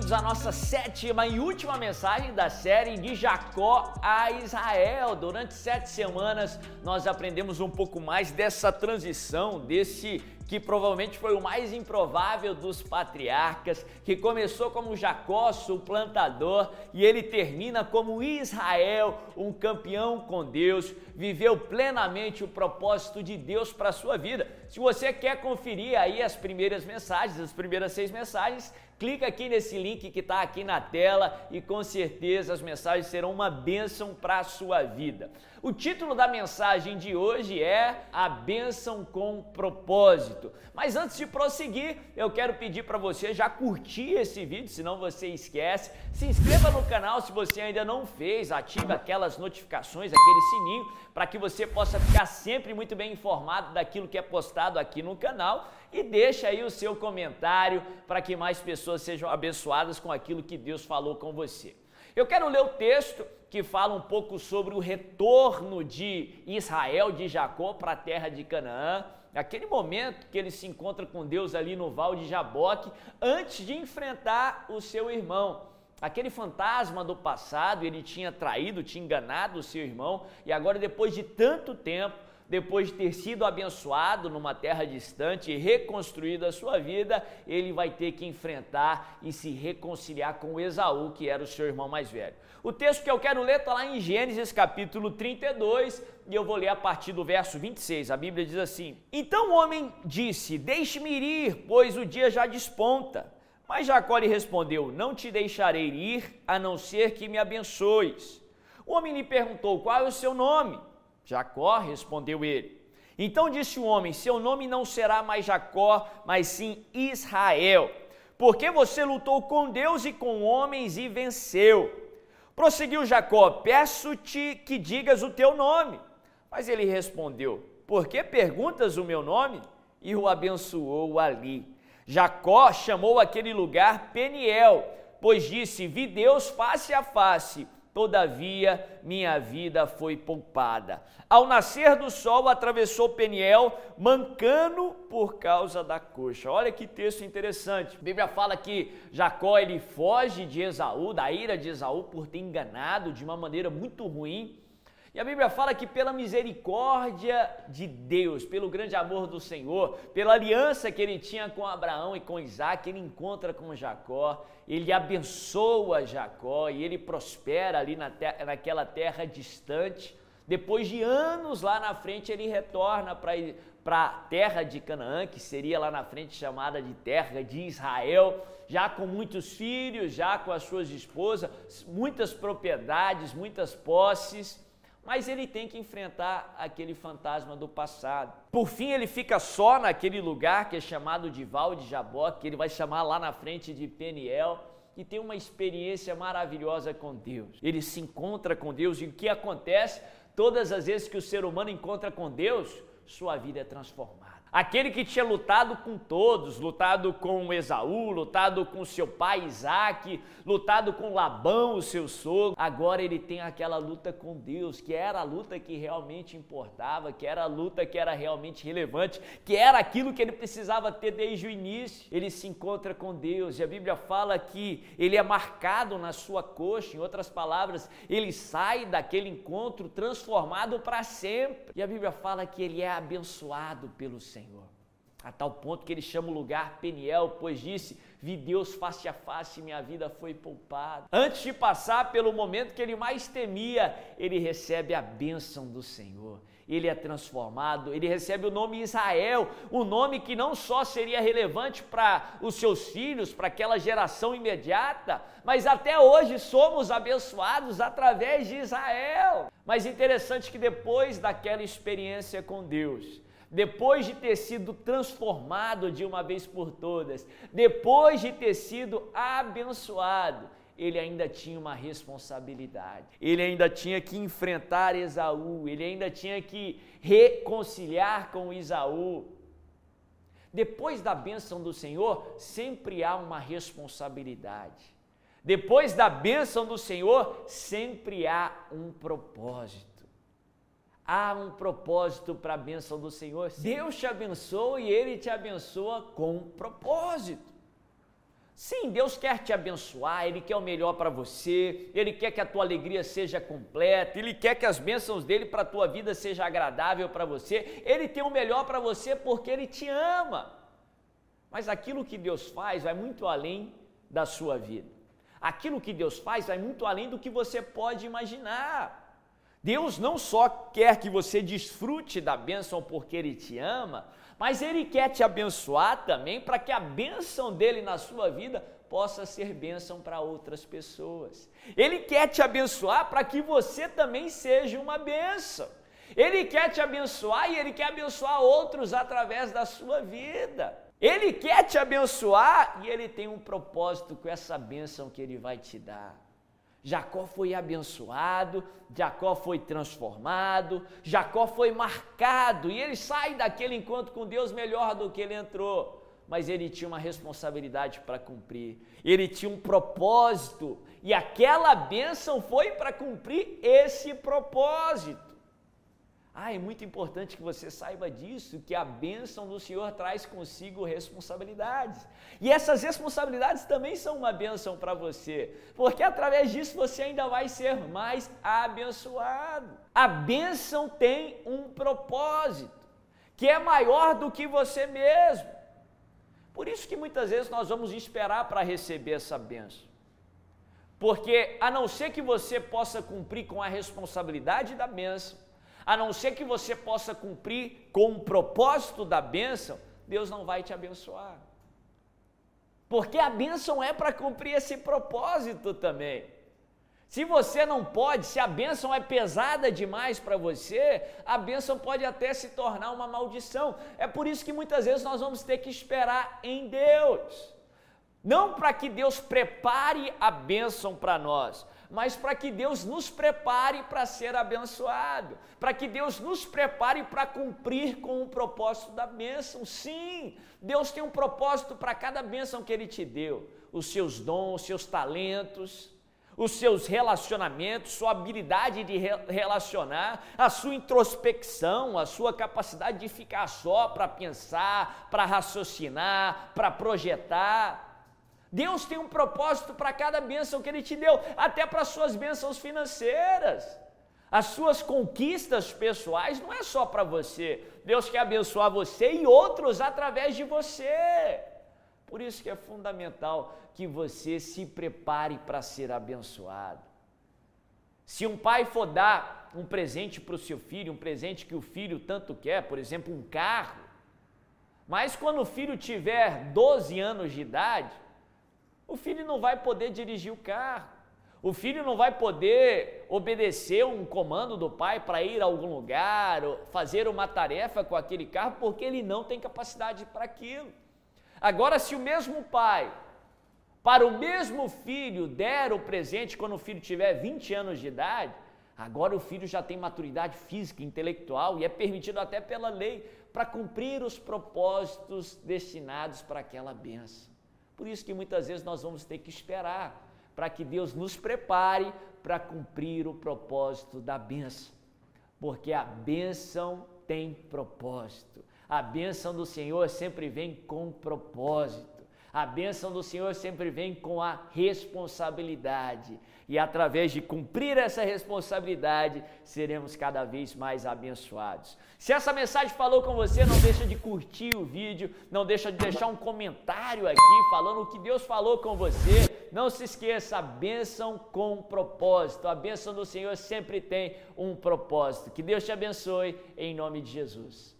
bem-vindos à nossa sétima e última mensagem da série de Jacó a Israel. Durante sete semanas nós aprendemos um pouco mais dessa transição, desse que provavelmente foi o mais improvável dos patriarcas, que começou como Jacó, o plantador, e ele termina como Israel, um campeão com Deus, viveu plenamente o propósito de Deus para a sua vida. Se você quer conferir aí as primeiras mensagens, as primeiras seis mensagens, clica aqui nesse link que está aqui na tela e com certeza as mensagens serão uma bênção para a sua vida. O título da mensagem de hoje é A Bênção com Propósito. Mas antes de prosseguir, eu quero pedir para você já curtir esse vídeo, senão você esquece. Se inscreva no canal se você ainda não fez, ative aquelas notificações, aquele sininho, para que você possa ficar sempre muito bem informado daquilo que é postado aqui no canal e deixa aí o seu comentário para que mais pessoas sejam abençoadas com aquilo que Deus falou com você. Eu quero ler o texto que fala um pouco sobre o retorno de Israel, de Jacó, para a terra de Canaã, aquele momento que ele se encontra com Deus ali no Val de Jaboque, antes de enfrentar o seu irmão. Aquele fantasma do passado, ele tinha traído, tinha enganado o seu irmão, e agora, depois de tanto tempo, depois de ter sido abençoado numa terra distante e reconstruído a sua vida, ele vai ter que enfrentar e se reconciliar com Esaú, que era o seu irmão mais velho. O texto que eu quero ler está lá em Gênesis capítulo 32 e eu vou ler a partir do verso 26. A Bíblia diz assim: Então o homem disse: Deixe-me ir, pois o dia já desponta. Mas Jacó lhe respondeu: Não te deixarei ir, a não ser que me abençoes. O homem lhe perguntou: Qual é o seu nome? Jacó respondeu ele. Então disse o homem: Seu nome não será mais Jacó, mas sim Israel, porque você lutou com Deus e com homens e venceu. Prosseguiu Jacó: Peço-te que digas o teu nome. Mas ele respondeu: Por que perguntas o meu nome? E o abençoou ali. Jacó chamou aquele lugar Peniel, pois disse: Vi Deus face a face Todavia, minha vida foi poupada. Ao nascer do sol, atravessou Peniel, mancando por causa da coxa. Olha que texto interessante. A Bíblia fala que Jacó ele foge de Esaú, da ira de Esaú, por ter enganado de uma maneira muito ruim. E a Bíblia fala que pela misericórdia de Deus, pelo grande amor do Senhor, pela aliança que ele tinha com Abraão e com Isaac, ele encontra com Jacó, ele abençoa Jacó e ele prospera ali na naquela terra distante. Depois de anos lá na frente, ele retorna para a terra de Canaã, que seria lá na frente chamada de terra de Israel, já com muitos filhos, já com as suas esposas, muitas propriedades, muitas posses mas ele tem que enfrentar aquele fantasma do passado. Por fim, ele fica só naquele lugar que é chamado de Val de Jabó, que ele vai chamar lá na frente de Peniel, e tem uma experiência maravilhosa com Deus. Ele se encontra com Deus e o que acontece? Todas as vezes que o ser humano encontra com Deus, sua vida é transformada. Aquele que tinha lutado com todos, lutado com Esaú, lutado com seu pai Isaac, lutado com Labão, o seu sogro, agora ele tem aquela luta com Deus, que era a luta que realmente importava, que era a luta que era realmente relevante, que era aquilo que ele precisava ter desde o início. Ele se encontra com Deus e a Bíblia fala que ele é marcado na sua coxa, em outras palavras, ele sai daquele encontro transformado para sempre. E a Bíblia fala que ele é abençoado pelo Senhor. Senhor. A tal ponto que ele chama o lugar Peniel, pois disse: Vi Deus face a face, minha vida foi poupada. Antes de passar pelo momento que ele mais temia, ele recebe a bênção do Senhor. Ele é transformado, ele recebe o nome Israel, um nome que não só seria relevante para os seus filhos, para aquela geração imediata, mas até hoje somos abençoados através de Israel. Mas interessante que depois daquela experiência com Deus, depois de ter sido transformado de uma vez por todas, depois de ter sido abençoado, ele ainda tinha uma responsabilidade. Ele ainda tinha que enfrentar Esaú, ele ainda tinha que reconciliar com Esaú. Depois da bênção do Senhor, sempre há uma responsabilidade. Depois da bênção do Senhor, sempre há um propósito. Há um propósito para a bênção do Senhor. Deus te abençoa e Ele te abençoa com propósito. Sim, Deus quer te abençoar, Ele quer o melhor para você, Ele quer que a tua alegria seja completa, Ele quer que as bênçãos dele para a tua vida seja agradável para você, Ele tem o melhor para você porque Ele te ama. Mas aquilo que Deus faz vai muito além da sua vida. Aquilo que Deus faz vai muito além do que você pode imaginar. Deus não só quer que você desfrute da bênção porque Ele te ama, mas Ele quer te abençoar também para que a bênção dele na sua vida possa ser bênção para outras pessoas. Ele quer te abençoar para que você também seja uma bênção. Ele quer te abençoar e ele quer abençoar outros através da sua vida. Ele quer te abençoar e ele tem um propósito com essa bênção que ele vai te dar. Jacó foi abençoado, Jacó foi transformado, Jacó foi marcado e ele sai daquele encontro com Deus melhor do que ele entrou. Mas ele tinha uma responsabilidade para cumprir, ele tinha um propósito e aquela bênção foi para cumprir esse propósito. Ah, é muito importante que você saiba disso, que a bênção do Senhor traz consigo responsabilidades. E essas responsabilidades também são uma bênção para você, porque através disso você ainda vai ser mais abençoado. A bênção tem um propósito, que é maior do que você mesmo. Por isso que muitas vezes nós vamos esperar para receber essa bênção. Porque a não ser que você possa cumprir com a responsabilidade da bênção, a não ser que você possa cumprir com o propósito da bênção, Deus não vai te abençoar. Porque a bênção é para cumprir esse propósito também. Se você não pode, se a bênção é pesada demais para você, a bênção pode até se tornar uma maldição. É por isso que muitas vezes nós vamos ter que esperar em Deus. Não para que Deus prepare a bênção para nós, mas para que Deus nos prepare para ser abençoado, para que Deus nos prepare para cumprir com o propósito da bênção. Sim, Deus tem um propósito para cada bênção que Ele te deu, os seus dons, os seus talentos, os seus relacionamentos, sua habilidade de relacionar, a sua introspecção, a sua capacidade de ficar só para pensar, para raciocinar, para projetar. Deus tem um propósito para cada bênção que Ele te deu, até para as suas bênçãos financeiras. As suas conquistas pessoais não é só para você. Deus quer abençoar você e outros através de você. Por isso que é fundamental que você se prepare para ser abençoado. Se um pai for dar um presente para o seu filho, um presente que o filho tanto quer, por exemplo, um carro, mas quando o filho tiver 12 anos de idade, o filho não vai poder dirigir o carro. O filho não vai poder obedecer um comando do pai para ir a algum lugar, fazer uma tarefa com aquele carro, porque ele não tem capacidade para aquilo. Agora, se o mesmo pai, para o mesmo filho, der o presente quando o filho tiver 20 anos de idade, agora o filho já tem maturidade física, intelectual e é permitido até pela lei para cumprir os propósitos destinados para aquela benção. Por isso que muitas vezes nós vamos ter que esperar para que Deus nos prepare para cumprir o propósito da bênção. Porque a bênção tem propósito. A bênção do Senhor sempre vem com propósito. A bênção do Senhor sempre vem com a responsabilidade. E através de cumprir essa responsabilidade, seremos cada vez mais abençoados. Se essa mensagem falou com você, não deixa de curtir o vídeo, não deixa de deixar um comentário aqui falando o que Deus falou com você. Não se esqueça, a bênção com propósito. A bênção do Senhor sempre tem um propósito. Que Deus te abençoe em nome de Jesus.